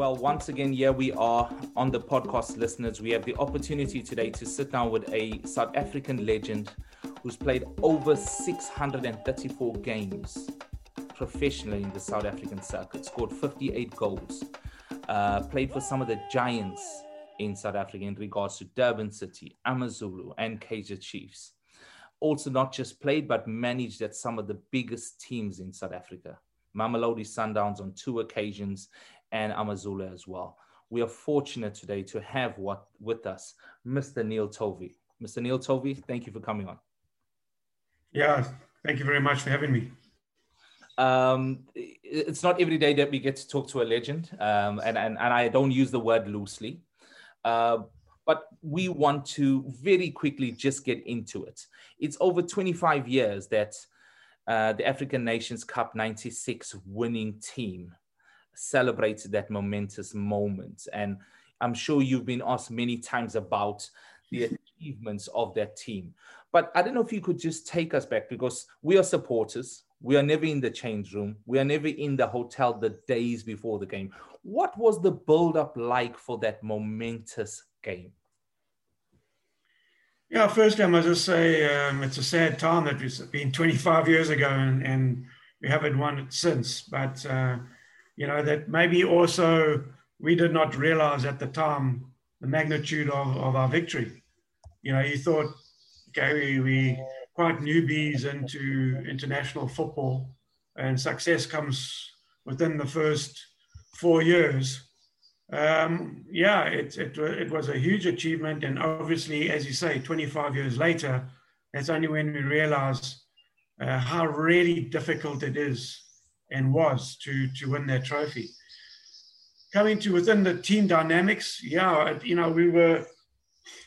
Well, once again, here we are on the podcast, listeners. We have the opportunity today to sit down with a South African legend who's played over 634 games professionally in the South African circuit, scored 58 goals, uh, played for some of the giants in South Africa in regards to Durban City, Amazulu, and Kaizer Chiefs. Also, not just played, but managed at some of the biggest teams in South Africa. Mamelodi Sundowns on two occasions and Amazulu as well. We are fortunate today to have what with us, Mr. Neil Tovey. Mr. Neil Tovey, thank you for coming on. Yeah, thank you very much for having me. Um, it's not every day that we get to talk to a legend, um, and, and, and I don't use the word loosely. Uh, but we want to very quickly just get into it. It's over 25 years that uh, the African Nations Cup 96 winning team celebrated that momentous moment. And I'm sure you've been asked many times about the achievements of that team. But I don't know if you could just take us back because we are supporters. We are never in the change room. We are never in the hotel the days before the game. What was the build up like for that momentous game? Yeah, firstly, I must just say um, it's a sad time that it's been 25 years ago and, and we haven't won it since. But, uh, you know, that maybe also we did not realize at the time the magnitude of, of our victory. You know, you thought, okay, we, quite newbies into international football and success comes within the first four years um, yeah, it, it, it was a huge achievement. And obviously, as you say, 25 years later, that's only when we realize uh, how really difficult it is and was to, to win that trophy. Coming to within the team dynamics, yeah, you know, we were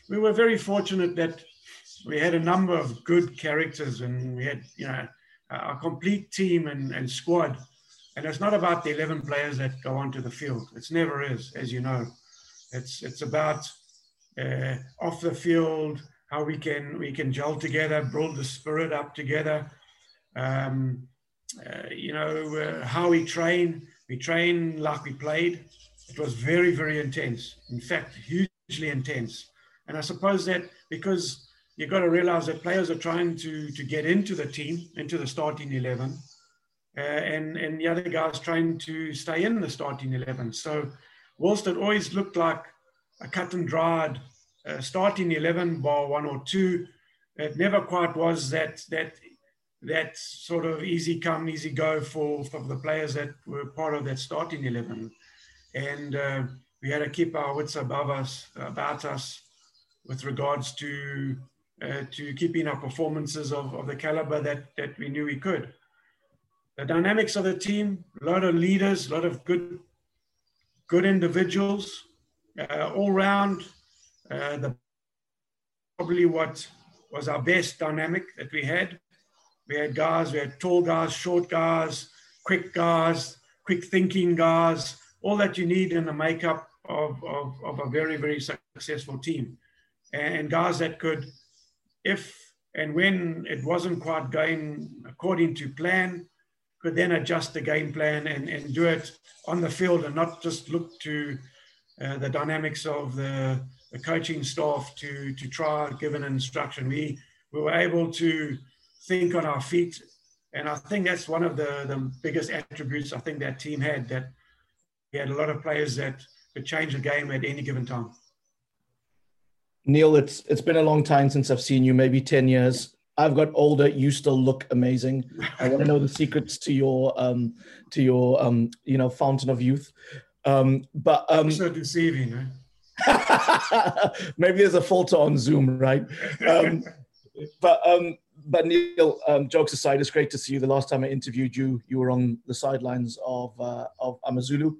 we were very fortunate that we had a number of good characters and we had, you know, a complete team and, and squad and it's not about the 11 players that go onto the field. It never is, as you know. It's, it's about uh, off the field, how we can, we can gel together, build the spirit up together. Um, uh, you know, uh, how we train. We train like we played. It was very, very intense. In fact, hugely intense. And I suppose that because you've got to realize that players are trying to, to get into the team, into the starting 11 uh, and, and the other guys trying to stay in the starting 11. So, whilst it always looked like a cut and dried uh, starting 11, bar one or two, it never quite was that, that, that sort of easy come, easy go for, for the players that were part of that starting 11. And uh, we had to keep our wits above us, about us, with regards to uh, to keeping our performances of, of the caliber that, that we knew we could the dynamics of the team, a lot of leaders, a lot of good, good individuals, uh, all round. Uh, the probably what was our best dynamic that we had. We had guys, we had tall guys, short guys, quick guys, quick thinking guys, all that you need in the makeup of, of, of a very, very successful team. And guys that could, if and when it wasn't quite going according to plan, could then adjust the game plan and, and do it on the field and not just look to uh, the dynamics of the, the coaching staff to, to try give an instruction. We, we were able to think on our feet. And I think that's one of the, the biggest attributes I think that team had, that we had a lot of players that could change the game at any given time. Neil, it's it's been a long time since I've seen you, maybe 10 years. I've got older. You still look amazing. I want to know the secrets to your um, to your um, you know fountain of youth. Um, but um, so deceiving. Eh? maybe there's a filter on Zoom, right? Um, but um, but Neil, um, jokes aside, it's great to see you. The last time I interviewed you, you were on the sidelines of uh, of Amazulu,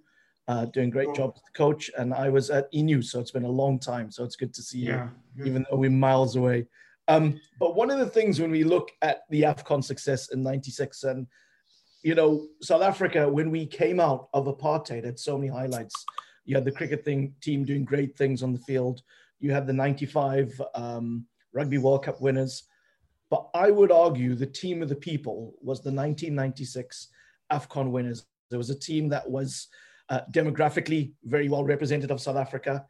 uh, doing great oh. job as the coach, and I was at ENU, so it's been a long time. So it's good to see you, even though we're miles away. Um, but one of the things when we look at the AFCON success in 96 and, you know, South Africa, when we came out of apartheid, had so many highlights. You had the cricket thing, team doing great things on the field. You had the 95 um, Rugby World Cup winners. But I would argue the team of the people was the 1996 AFCON winners. There was a team that was uh, demographically very well represented of South Africa,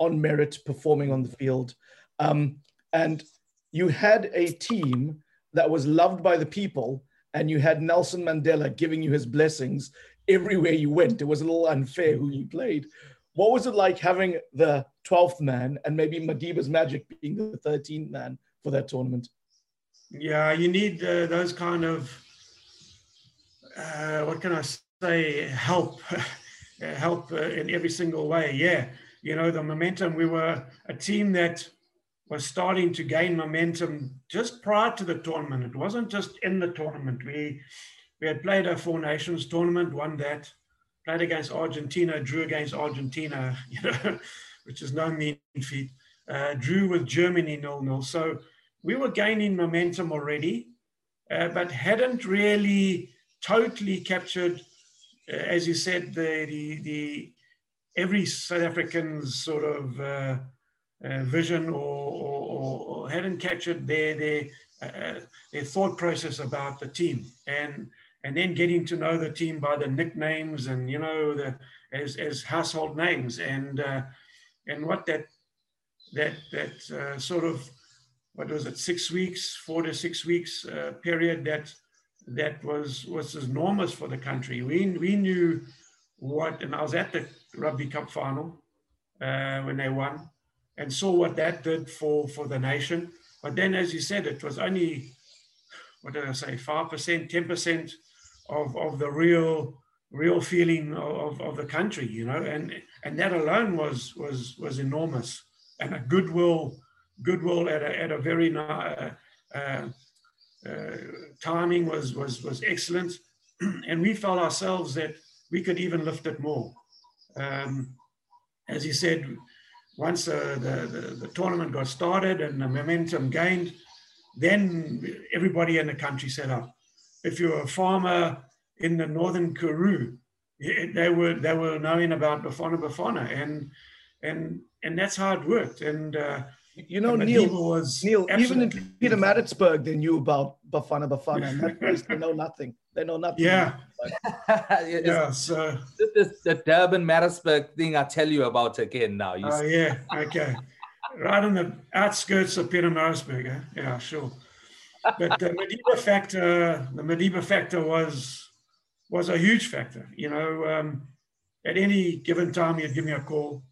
on merit, performing on the field. Um, and you had a team that was loved by the people, and you had Nelson Mandela giving you his blessings everywhere you went. It was a little unfair who you played. What was it like having the 12th man and maybe Madiba's Magic being the 13th man for that tournament? Yeah, you need uh, those kind of, uh, what can I say, help, help uh, in every single way. Yeah, you know, the momentum, we were a team that was starting to gain momentum just prior to the tournament. It wasn't just in the tournament. We, we had played a Four Nations tournament, won that, played against Argentina, drew against Argentina, you know, which is no mean feat. Uh, drew with Germany nil nil. So we were gaining momentum already, uh, but hadn't really totally captured, uh, as you said, the, the, the every South African's sort of uh, uh, vision or, or, or, hadn't captured their their uh, their thought process about the team. And and then getting to know the team by the nicknames and you know the as as household names. And uh, and what that that that uh, sort of what was it six weeks four to six weeks uh, period that that was was enormous for the country. We we knew what and I was at the rugby cup final uh, when they won and saw what that did for for the nation. But then as you said it was only what did I say five percent ten percent of, of the real real feeling of, of the country, you know, and and that alone was was was enormous, and a goodwill goodwill at a at a very uh, uh, uh, timing was was was excellent, and we felt ourselves that we could even lift it more. Um, as you said, once uh, the, the the tournament got started and the momentum gained, then everybody in the country set up if you're a farmer in the northern Karoo, they were they were knowing about Bafana Bafana, and and and that's how it worked. And uh, you know, Neil was Neil even in Pietermaritzburg they knew about Bafana Bafana, and that place they know nothing. They know nothing. Yeah, yeah. So this, the Durban Maritzburg thing I tell you about again now. Oh uh, yeah, okay. right on the outskirts of Pietermaritzburg. Eh? Yeah, sure but the Madiba factor, the Madiba factor was was a huge factor. You know, um, at any given time, he'd give me a call,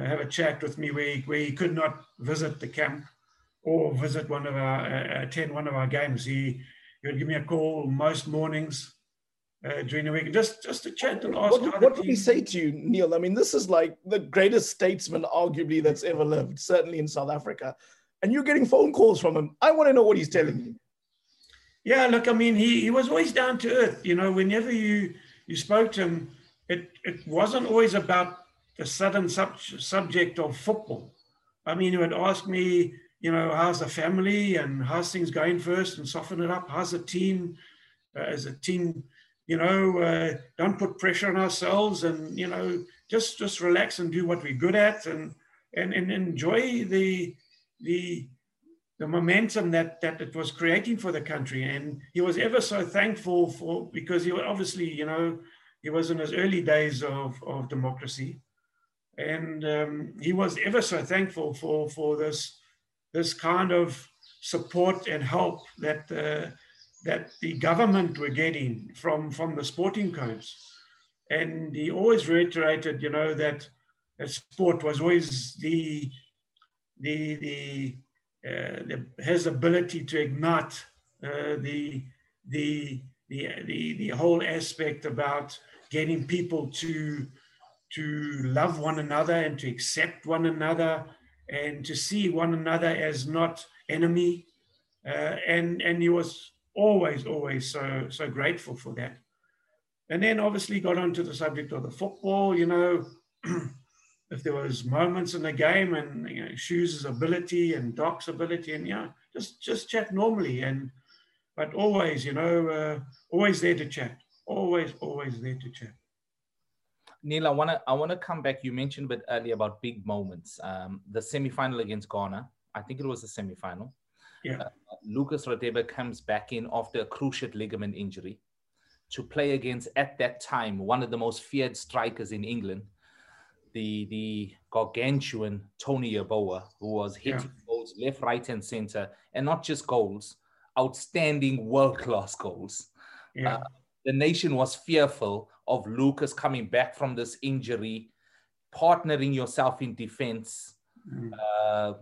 have a chat with me where he, where he could not visit the camp or visit one of our uh, attend one of our games. He he would give me a call most mornings. Uh, during the week, just just to chat and ask. What, what did he say to you, Neil? I mean, this is like the greatest statesman, arguably, that's ever lived, certainly in South Africa and you're getting phone calls from him. I want to know what he's telling you. Yeah, look, I mean, he, he was always down to earth. You know, whenever you you spoke to him, it, it wasn't always about the sudden sub- subject of football. I mean, he would ask me, you know, how's the family and how's things going first and soften it up. How's the team? Uh, as a team, you know, uh, don't put pressure on ourselves and, you know, just just relax and do what we're good at and and, and enjoy the the the momentum that that it was creating for the country and he was ever so thankful for because he obviously you know he was in his early days of, of democracy and um, he was ever so thankful for for this this kind of support and help that uh, that the government were getting from from the sporting codes. And he always reiterated you know that, that sport was always the the, the, uh, the his ability to ignite uh, the, the, the, the, the whole aspect about getting people to, to love one another and to accept one another and to see one another as not enemy. Uh, and, and he was always, always so, so grateful for that. And then obviously got onto the subject of the football, you know, if there was moments in the game and you know, Shoes' ability and Doc's ability and know, just just chat normally and but always, you know, uh, always there to chat. Always, always there to chat. Neil, I wanna I wanna come back. You mentioned a bit earlier about big moments. Um, the semi-final against Ghana. I think it was the semi-final. Yeah. Uh, Lucas Radebe comes back in after a cruciate ligament injury. to play against at that time one of the most feared strikers in England, the the gargantuan Tony Yeboah, who was hitting yeah. goals left, right, and center, and not just goals, outstanding world class goals. Yeah. Uh, the nation was fearful of Lucas coming back from this injury, partnering yourself in defense. Mm. Uh,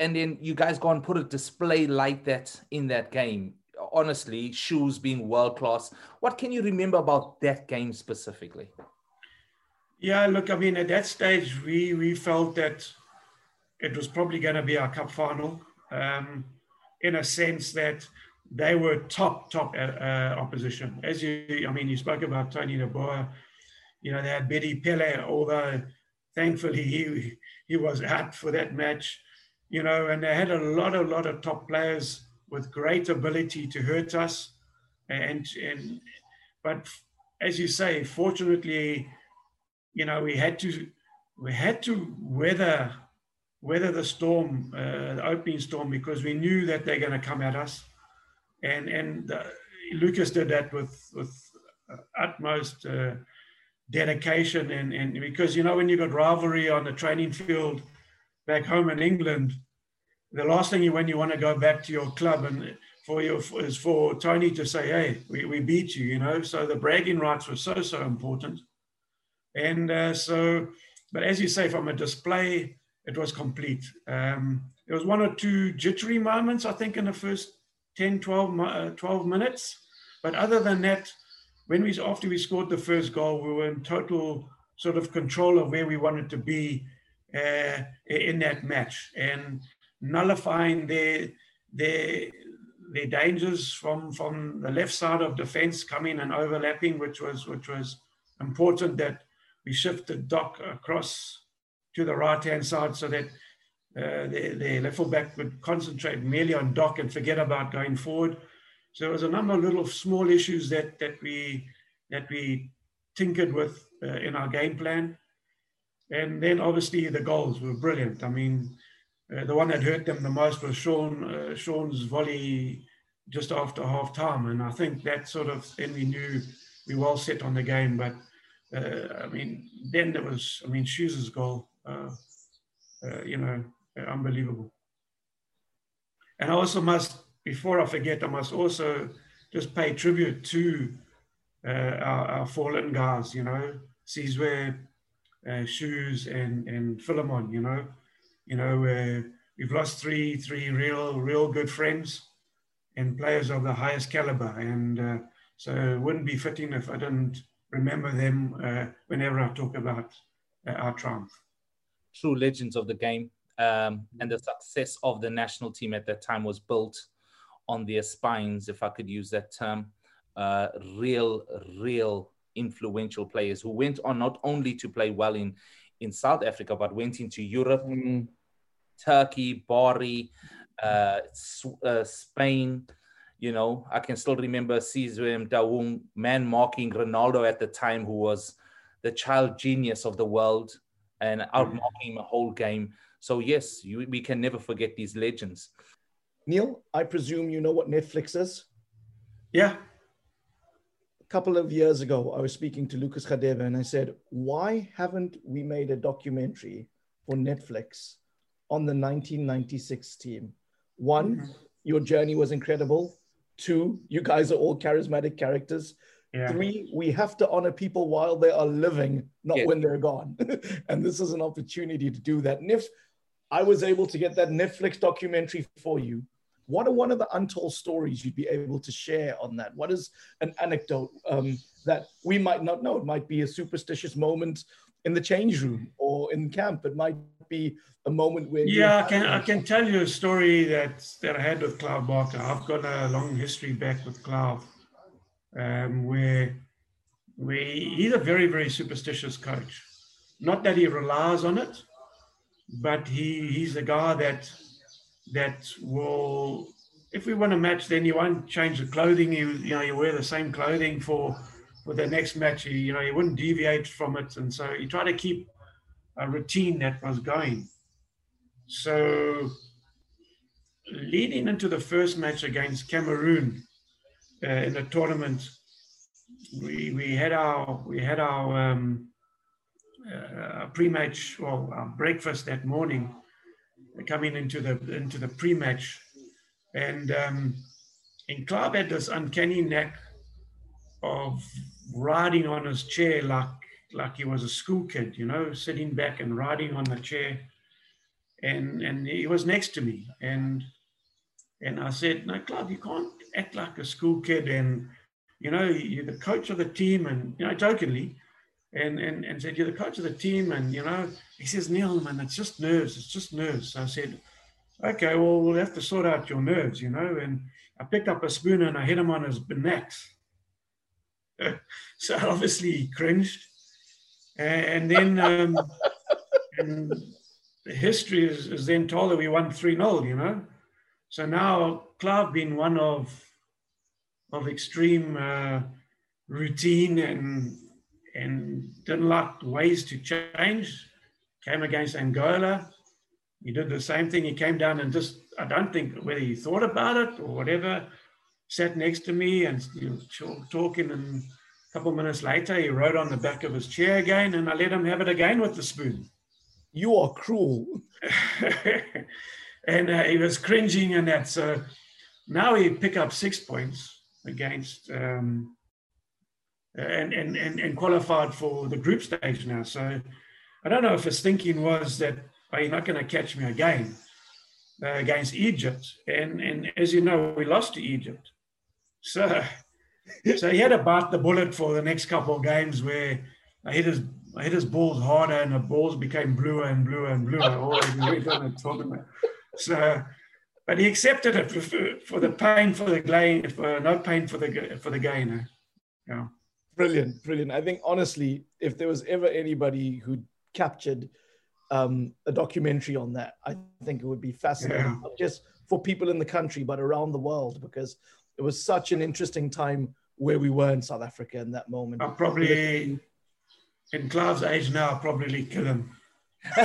and then you guys go and put a display like that in that game. Honestly, shoes being world class. What can you remember about that game specifically? Yeah, look, I mean, at that stage, we we felt that it was probably going to be our cup final, um, in a sense that they were top top uh, uh, opposition. As you, I mean, you spoke about Tony Yeboah. You know, they had Abedi Pele, although thankfully he he was out for that match. You know, and they had a lot, a lot of top players with great ability to hurt us, and and but as you say, fortunately, you know, we had to we had to weather weather the storm, uh, the opening storm, because we knew that they're going to come at us and and uh, Lucas did that with with uh, utmost uh, dedication and and because you know when you got rivalry on the training field back home in England, the last thing you when you want to go back to your club and for your is for Tony to say, hey, we, we beat you, you know. So the bragging rights were so so important, and uh, so but as you say, from a display, it was complete. Um, there was one or two jittery moments, I think, in the first 10, 12, uh, 12 minutes. But other than that, when we after we scored the first goal, we were in total sort of control of where we wanted to be uh, in that match and nullifying their their their dangers from from the left side of defense coming and overlapping, which was which was important that we shifted Doc across to the right hand side so that uh, the, the left fullback would concentrate merely on Doc and forget about going forward. So there was a number of little small issues that that we that we tinkered with uh, in our game plan, and then obviously the goals were brilliant. I mean, uh, the one that hurt them the most was Shaun uh, Shaun's volley just after half time, and I think that sort of then we knew we were all set on the game. But uh, I mean, then there was I mean Shoes' goal. Uh, you know, unbelievable. And I also must, before I forget, I must also just pay tribute to uh, our, our, fallen guys, you know, Sizwe, uh, Shoes, and, and Philemon, you know. You know, uh, we've lost three, three real, real good friends and players of the highest caliber. And uh, so it wouldn't be fitting if I didn't remember them uh, whenever I talk about uh, our triumph. True legends of the game um, and the success of the national team at that time was built on their spines, if I could use that term. Uh, real, real influential players who went on not only to play well in in South Africa, but went into Europe, mm. Turkey, Bari, uh, uh, Spain. You know, I can still remember Sizwe Motaung man marking Ronaldo at the time, who was the child genius of the world and outmarking him a whole game. So yes, you, we can never forget these legends. Neil, I presume you know what Netflix is. Yeah. A couple of years ago, I was speaking to Lucas Radebe and I said, why haven't we made a documentary for Netflix on the 1996 team? One, mm-hmm. your journey was incredible. Two, you guys are all charismatic characters. Yeah. Three, we have to honor people while they are living, not yeah. when they're gone. and this is an opportunity to do that. And if I was able to get that Netflix documentary for you. What are one of the untold stories you'd be able to share on that? What is an anecdote um, that we might not know? It might be a superstitious moment in the change room or in camp. It might be a moment where yeah, I can I can tell you a story that that I had with Clive Barker. I've got a long history back with Clive, um, where where he's a very very superstitious coach. Not that he relies on it, but he he's a guy that that will if we want a match then you won't change the clothing. You you know you wear the same clothing for for the next match. You, you know you wouldn't deviate from it. And so you try to keep a routine that was going. So leading into the first match against Cameroon uh, in the tournament, we we had our we had our um, uh, pre-match well our breakfast that morning, coming into the into the pre-match, and um, and Clive had this uncanny knack of riding on his chair like like he was a school kid, you know, sitting back and riding on the chair. And and he was next to me. And and I said, No, Clive, you can't act like a school kid and you know, you're the coach of the team and you know, jokingly. And, and and said, You're the coach of the team, and you know, he says, Neil, man, it's just nerves, it's just nerves. So I said, Okay, well, we'll have to sort out your nerves, you know. And I picked up a spoon and I hit him on his back. so obviously he cringed. And then um, and the history is, is, then told that we won 3 0, you know. So now Clive being one of of extreme uh, routine and and didn't like ways to change. Came against Angola. He did the same thing. He came down and just, I don't think whether he thought about it or whatever, sat next to me and you know, talking and a couple of minutes later, he wrote on the back of his chair again, and I let him have it again with the spoon. You are cruel. and uh, he was cringing and that. So now he pick up six points against um, and, and, and, and qualified for the group stage now. So I don't know if his thinking was that oh, you're not going to catch me again uh, against Egypt. And, and as you know, we lost to Egypt. So so he had to bite the bullet for the next couple of games where I hit his I hit his balls harder and the balls became bluer and bluer and bluer. On the tournament. So, but he accepted it for, for the pain for the gain, for no pain for the for the gain. Yeah. Brilliant, brilliant. I think honestly, if there was ever anybody who captured um, a documentary on that, I think it would be fascinating, yeah. not just for people in the country, but around the world, because it was such an interesting time where we were in South Africa in that moment. I'll probably, in Clive's age now, I'll probably kill him.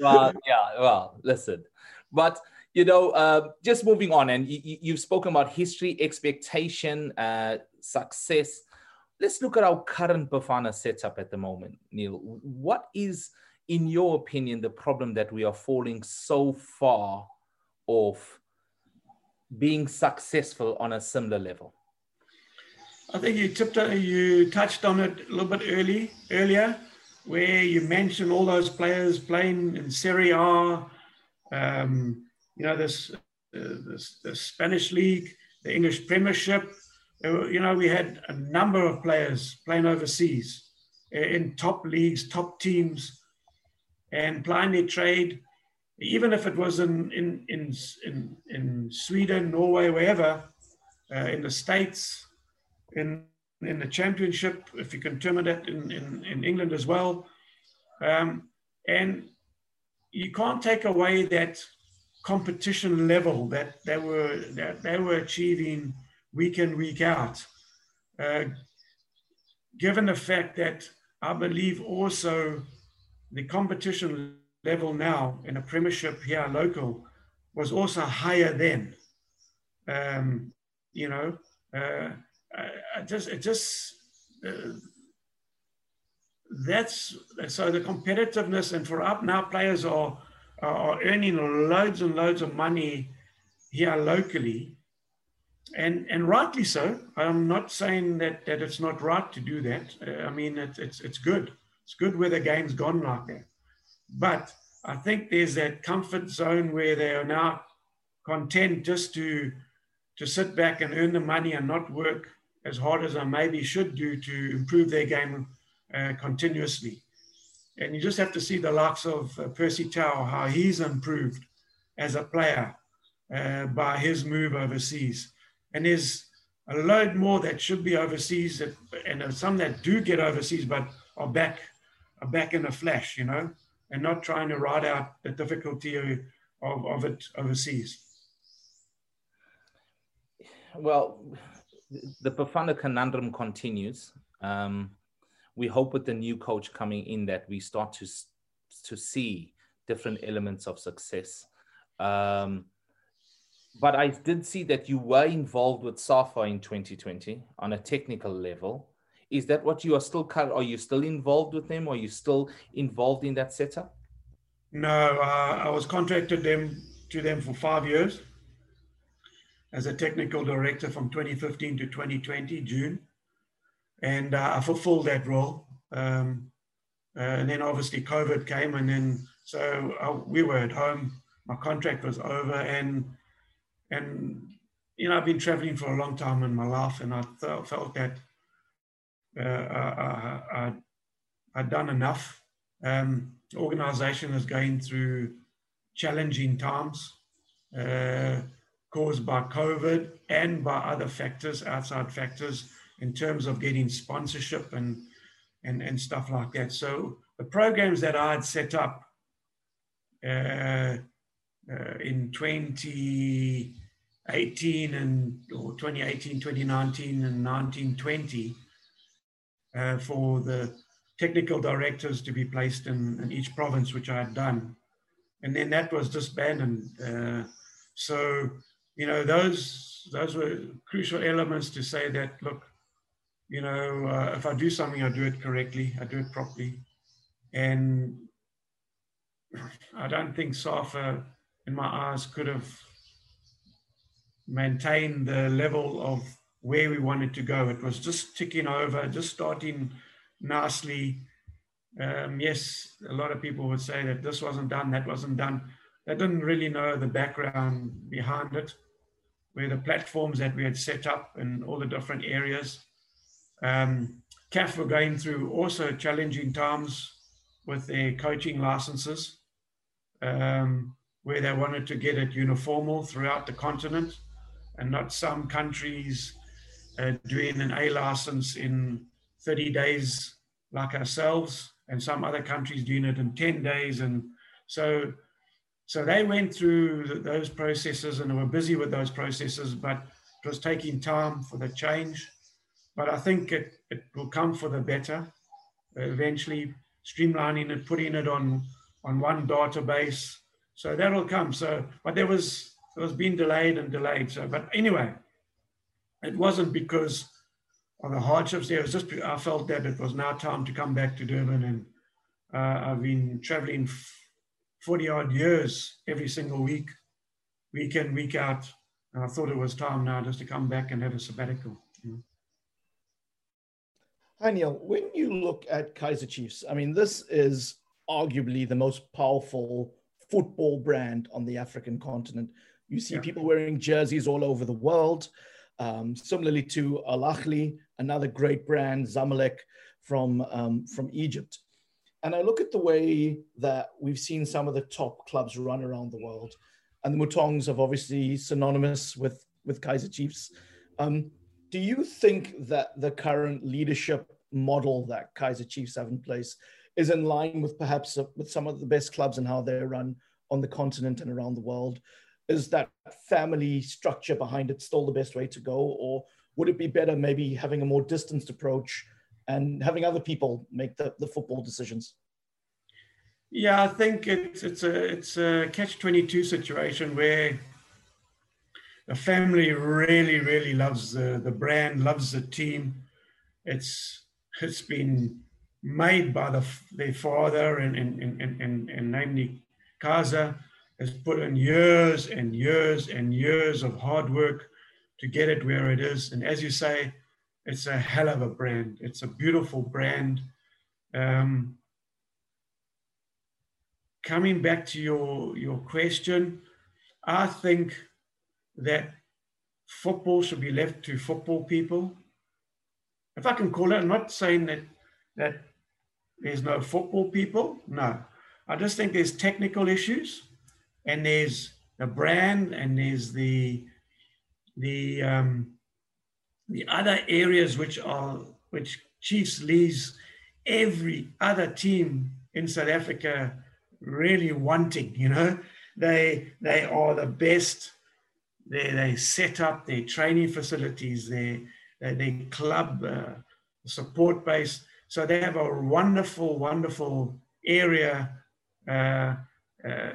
well, yeah, well, listen. But, you know, uh, just moving on, and you, have spoken about history, expectation, uh, success. Let's look at our current Bafana setup at the moment, Neil. What is, in your opinion, the problem that we are falling so far off being successful on a similar level? I think you tipped you touched on it a little bit early earlier, where you mentioned all those players playing in Serie A, um, you know this, uh, this the Spanish league, the English Premiership. You know we had a number of players playing overseas in top leagues, top teams, and playing their trade even if it was in in in in, in Sweden, Norway, wherever, uh, in the states, in in the championship, if you can term it in, in, in England as well, um, and you can't take away that competition level that they were that they were achieving week in week out. Uh, given the fact that I believe also the competition level now in a premiership here local was also higher then. Um, you know, uh, I, just it just uh, that's so the competitiveness and for up now players are are earning loads and loads of money here locally. And and rightly so. I'm not saying that that it's not right to do that. Uh, i mean it, it's it's good. It's good where the game's gone like that. But I think there's that comfort zone where they are now content just to to sit back and earn the money and not work as hard as I maybe should do to improve their game uh, continuously. And you just have to see the likes of uh, Percy Tau, how he's improved as a player uh, by his move overseas. And there's a load more that should be overseas, that, and some that do get overseas, but are back, are back in a flash, you know and not trying to ride out the difficulty of, of it overseas? Well, the Bafana conundrum continues. Um, we hope with the new coach coming in that we start to to see different elements of success. Um, but I did see that you were involved with SAFA in 2020 on a technical level. Is that what you are still? Are you still involved with them? Are you still involved in that setup? No, uh, I was contracted them to them for five years as a technical director from 2015 to 2020 June, and uh, I fulfilled that role. Um, uh, and then obviously COVID came, and then so uh, we were at home. My contract was over, and and you know I've been traveling for a long time in my life, and I th- felt that uh, I, I, I'd done enough. Um, organization is going through challenging times uh, caused by COVID and by other factors, outside factors, in terms of getting sponsorship and and, and stuff like that. So the programs that I had set up uh, uh, in 2018 and or 2018, 2019, and 1920 uh, for the technical directors to be placed in, in, each province, which I had done. And then that was disbanded. Uh, so, you know, those those were crucial elements to say that, look, you know, uh, if I do something, I do it correctly, I do it properly. And I don't think SAFA, in my eyes, could have maintained the level of where we wanted to go. It was just ticking over, just starting nicely. Um, yes, a lot of people would say that this wasn't done, that wasn't done. They didn't really know the background behind it, where the platforms that we had set up in all the different areas. Um, CAF were going through also challenging times with their coaching licenses, um, where they wanted to get it uniformal throughout the continent and not some countries uh, doing an A license in 30 days like ourselves and some other countries doing it in 10 days. And so, so they went through those processes and were busy with those processes, but it was taking time for the change. But I think it, it will come for the better eventually streamlining it, putting it on on one database. So that'll come. So, but there was it was being delayed and delayed. So, but anyway, it wasn't because of the hardships there. It was just I felt that it was now time to come back to Durban, and uh, I've been traveling forty odd years every single week, week in week out, and I thought it was time now just to come back and have a sabbatical. Hi, Neil. When you look at Kaizer Chiefs, I mean, this is arguably the most powerful football brand on the African continent. You see yeah. people wearing jerseys all over the world. Um, similarly to Al Ahly, another great brand, Zamalek from, um, from Egypt. And I look at the way that we've seen some of the top clubs run around the world. And the Motaungs have obviously synonymous with, with Kaizer Chiefs. Um, do you think that the current leadership model that Kaizer Chiefs have in place is in line with perhaps uh, with some of the best clubs and how they're run on the continent and around the world? Is that family structure behind it still the best way to go, or would it be better maybe having a more distanced approach and having other people make the, the football decisions? Yeah, I think it's it's a it's a catch twenty two situation where the family really, really loves the, the brand, loves the team. It's it's been made by the, their father and, and, and, and, and namely Kaizer has put in years and years and years of hard work to get it where it is. And as you say, it's a hell of a brand. It's a beautiful brand. Um, coming back to your, your question, I think that football should be left to football people. If I can call it, I'm not saying that that there's no football people. No, I just think there's technical issues, and there's the brand, and there's the the um, the other areas which are which Chiefs leaves every other team in South Africa really wanting. You know, they they are the best they, they set up their training facilities, their, their, their club uh, support base. So they have a wonderful, wonderful area uh, uh,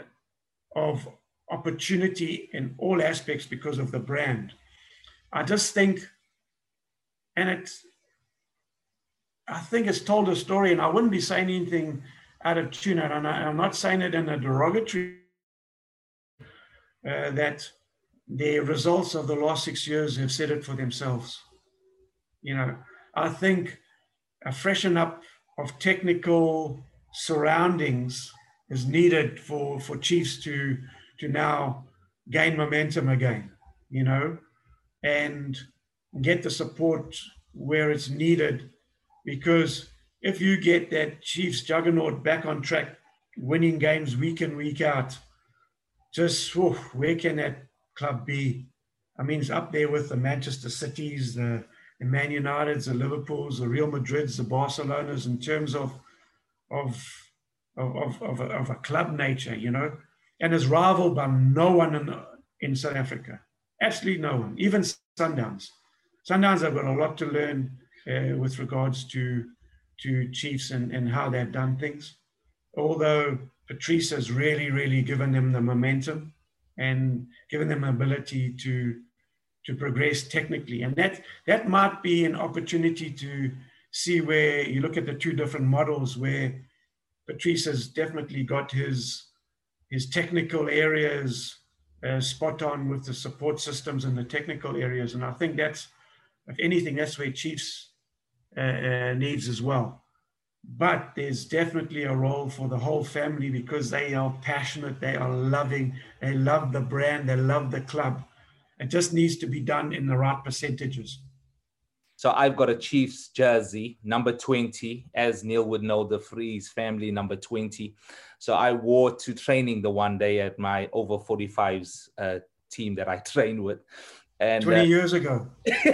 of, opportunity in all aspects because of the brand. I just think, and it's, I think it's told a story, and I wouldn't be saying anything out of tune, and I'm not saying it in a derogatory uh, that the results of the last six years have said it for themselves. You know, I think a freshen up of technical surroundings is needed for, for Chiefs to, to now gain momentum again, you know, and get the support where it's needed. Because if you get that Chiefs juggernaut back on track, winning games week in, week out, just whew, where can that club B. I mean, it's up there with the Manchester Cities, the, the Man Uniteds, the Liverpools, the Real Madrids, the Barcelonas in terms of of of, of, a, of a club nature, you know, and is rivaled by no one in, in South Africa. Absolutely no one, even Sundowns. Sundowns have got a lot to learn uh, with regards to to Chiefs and, and how they've done things. Although Patrice has really, really given them the momentum and given them ability to to progress technically. And that that might be an opportunity to see where you look at the two different models where Patrice has definitely got his his technical areas uh, spot on with the support systems and the technical areas. And I think that's, if anything, that's where Chiefs uh, uh, needs as well. But there's definitely a role for the whole family because they are passionate, they are loving, they love the brand, they love the club. It just needs to be done in the right percentages. So I've got a Chiefs jersey, number 20, as Neil would know, the Freeze family, number 20. So I wore to training the one day at my over 45s uh, team that I trained with. And, 20 uh, years ago.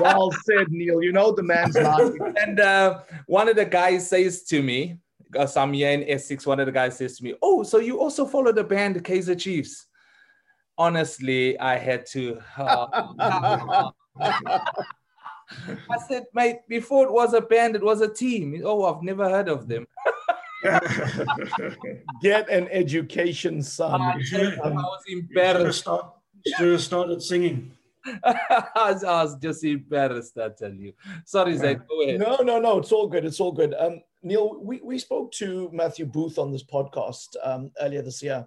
well said, Neil. You know the man's laughing. and uh, one of the guys says to me, because I'm here in Essex, one of the guys says to me, Oh, so you also follow the band Kaiser Chiefs? Honestly, I had to. Uh, I said, mate, before it was a band, it was a team. Oh, I've never heard of them. Get an education, son. I, I was embarrassed. Should have started singing. I was just embarrassed, I tell you. Sorry, yeah. Zach, go ahead. No, no, no, it's all good. It's all good. Um, Neil, we, we spoke to Matthew Booth on this podcast um, earlier this year.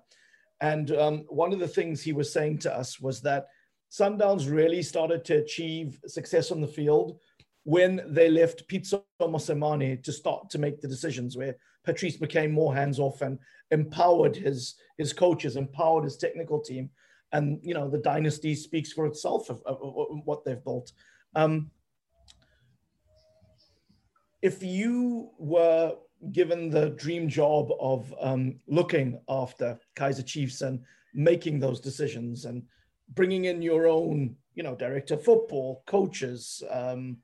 And um, one of the things he was saying to us was that – Sundowns really started to achieve success on the field when they left Pitso Mosimane to start to make the decisions, where Patrice became more hands off and empowered his his coaches, empowered his technical team, and you know the dynasty speaks for itself of, of, of what they've built. Um, if you were given the dream job of um, looking after Kaizer Chiefs and making those decisions and bringing in your own, you know, director of football, coaches, um,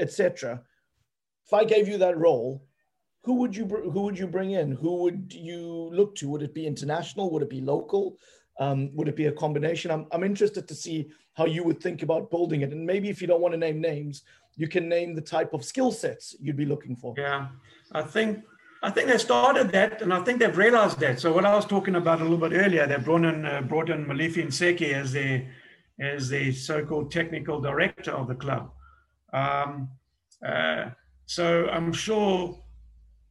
etc. If I gave you that role, who would you who would you bring in? Who would you look to? Would it be international? Would it be local? Um, would it be a combination? I'm, I'm interested to see how you would think about building it. And maybe if you don't want to name names, you can name the type of skill sets you'd be looking for. Yeah, I think I think they started that, and I think they've realized that. So what I was talking about a little bit earlier, they brought in uh, brought in Molefi Ntseki as their as the so-called technical director of the club. Um, uh, so I'm sure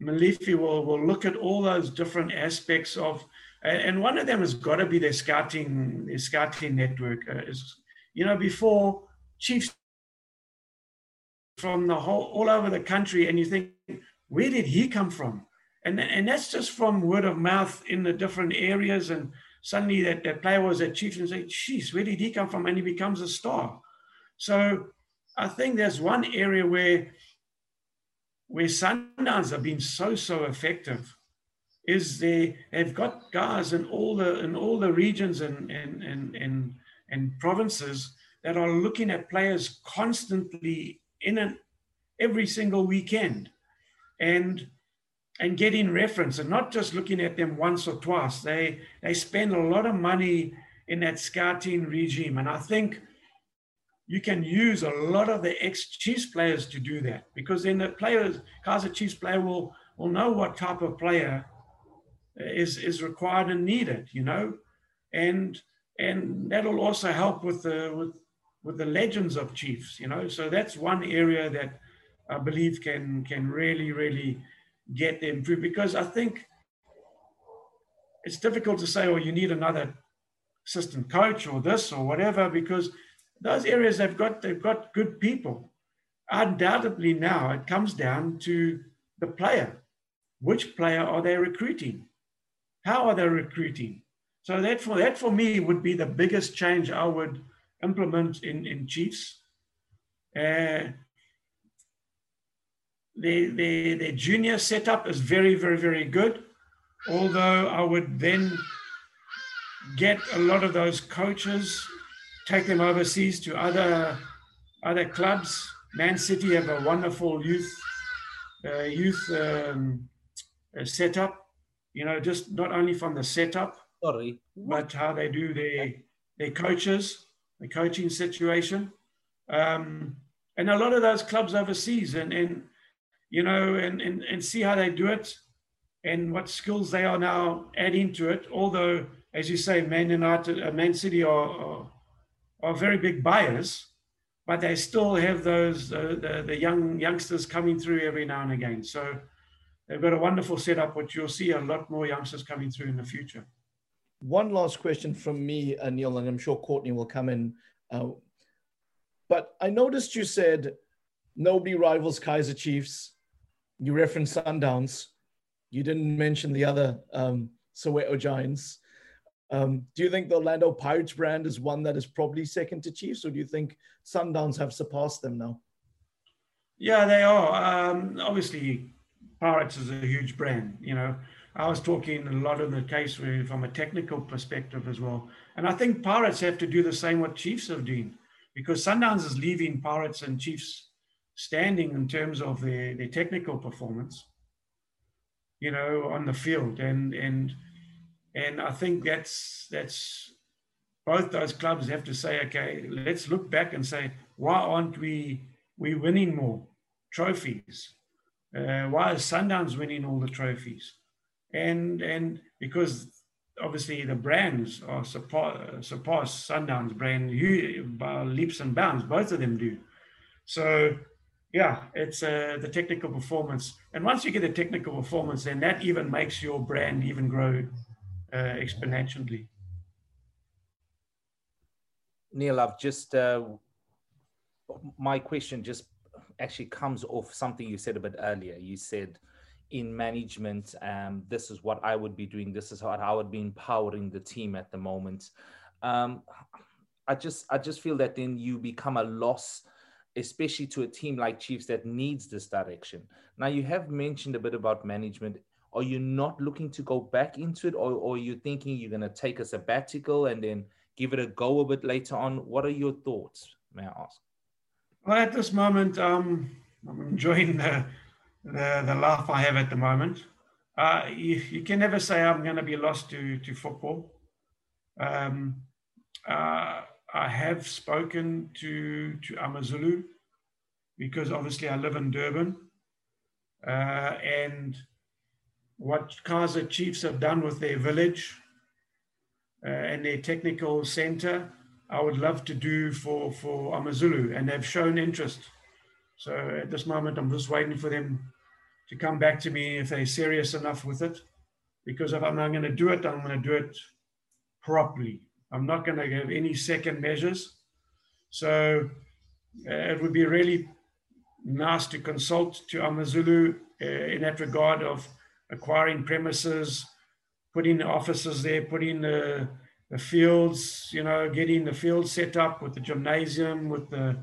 Molefi will will look at all those different aspects of, and one of them has got to be their scouting their scouting network. Uh, is you know before chiefs from the whole all over the country, and you think where did he come from? And, and that's just from word of mouth in the different areas. And suddenly that, that player was a chief and say, geez, where did he come from? And he becomes a star. So I think there's one area where where Sundowns have been so, so effective is they they've got guys in all the in all the regions and and and and, and provinces that are looking at players constantly in an every single weekend and and getting reference and not just looking at them once or twice. They they spend a lot of money in that scouting regime, and I think you can use a lot of the ex Chiefs players to do that because then the players, Kaizer Chiefs player will will know what type of player is is required and needed, you know, and and that'll also help with the with with the legends of Chiefs. You know, so that's one area that I believe can can really really get them through because I think it's difficult to say, oh, you need another assistant coach or this or whatever, because those areas they've got they've got good people. Undoubtedly now it comes down to the player. Which player are they recruiting? How are they recruiting? So that for that for me would be the biggest change I would implement in, in Chiefs. Uh, the, the, the junior setup is very, very, very good. Although I would then get a lot of those coaches, take them overseas to other other clubs. Man City have a wonderful youth uh, youth um, setup. You know, just not only from the setup, Sorry. but how they do their their coaches, the coaching situation, um, and a lot of those clubs overseas, and and you know, and and and see how they do it, and what skills they are now adding to it. Although as you say, Man United, uh, Man City are, are, are very big buyers, but they still have those uh, the, the young youngsters coming through every now and again. So they've got a wonderful setup, which you'll see a lot more youngsters coming through in the future. One last question from me, uh, Neil, and I'm sure Courtney will come in. Uh, but I noticed you said nobody rivals Kaizer Chiefs. You referenced Sundowns. You didn't mention the other um, Soweto Giants. Um, do you think the Orlando Pirates brand is one that is probably second to Chiefs, or do you think Sundowns have surpassed them now? Yeah, they are. Um, obviously, Pirates is a huge brand. You know, I was talking a lot in the case from a technical perspective as well, and I think Pirates have to do the same what Chiefs have done, because Sundowns is leaving Pirates and Chiefs standing in terms of their, their technical performance. You know, on the field, and and and I think that's that's both those clubs have to say, okay, let's look back and say, why aren't we we winning more trophies? Uh, why is Sundowns winning all the trophies? And and because obviously the brands are surpass, surpass Sundowns brand by leaps and bounds. Both of them do. So yeah, it's uh, the technical performance. And once you get a technical performance, then that even makes your brand even grow uh, exponentially. Neil, I've just, uh, my question just actually comes off something you said a bit earlier. You said in management, um, this is what I would be doing, this is how I would be empowering the team at the moment. Um, I just, I just feel that then you become a loss especially to a team like Chiefs that needs this direction. Now, you have mentioned a bit about management. Are you not looking to go back into it, or, or are you thinking you're going to take a sabbatical and then give it a go a bit later on? What are your thoughts, may I ask? Well, at this moment, um, I'm enjoying the, the, the laugh I have at the moment. Uh, you, you, can never say I'm going to be lost to, to football. Um, uh, I have spoken to, to Amazulu because obviously I live in Durban. Uh, and what Kaizer Chiefs have done with their village uh, and their technical center, I would love to do for, for Amazulu, and they've shown interest. So at this moment, I'm just waiting for them to come back to me if they're serious enough with it. Because if I'm not going to do it, I'm going to do it properly. I'm not going to give any second measures. So uh, it would be really nice to consult to Amazulu uh, in that regard of acquiring premises, putting the offices there, putting the, the fields, you know, getting the field set up with the gymnasium, with the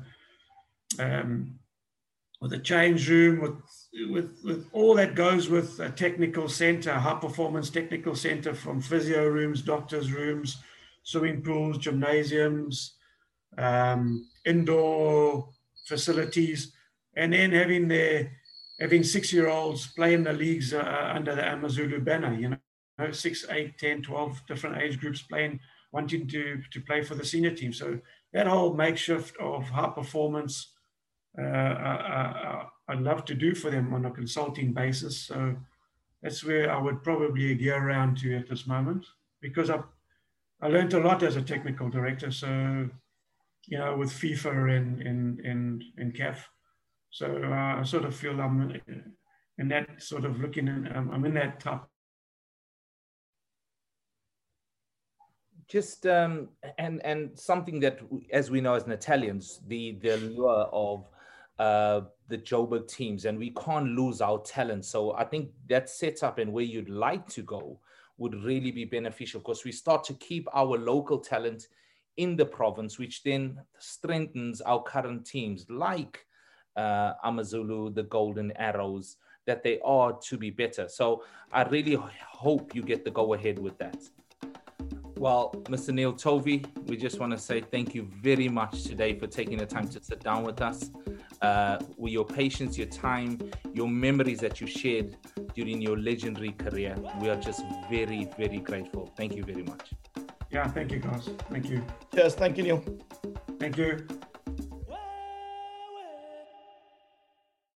um, with the change room, with with with all that goes with a technical center, high performance technical center from physio rooms, doctors' rooms, swimming pools, gymnasiums, um, indoor facilities, and then having their having six-year-olds playing the leagues uh, under the Amazulu banner, you know, six, eight, 10, 12 different age groups playing, wanting to, to play for the senior team. So that whole makeshift of high performance, uh, I, would love to do for them on a consulting basis. So that's where I would probably gear around to at this moment because I, I learned a lot as a technical director. So, you know, with FIFA and and and and CAF. So uh, I sort of feel I'm in that sort of looking. In, I'm in that top. Just um, and and something that, as we know as Italians, the the lure of uh, the Joburg teams, and we can't lose our talent. So I think that setup and where you'd like to go would really be beneficial because we start to keep our local talent in the province, which then strengthens our current teams like uh, Amazulu, the Golden Arrows, that they are to be better. So I really hope you get the go ahead with that. Well, Mr. Neil Tovey, we just want to say thank you very much today for taking the time to sit down with us. Uh, with your patience, your time, your memories that you shared during your legendary career. We are just very, very grateful. Thank you very much. Yeah, thank you, guys. Thank you. Yes, thank you, Neil. Thank you.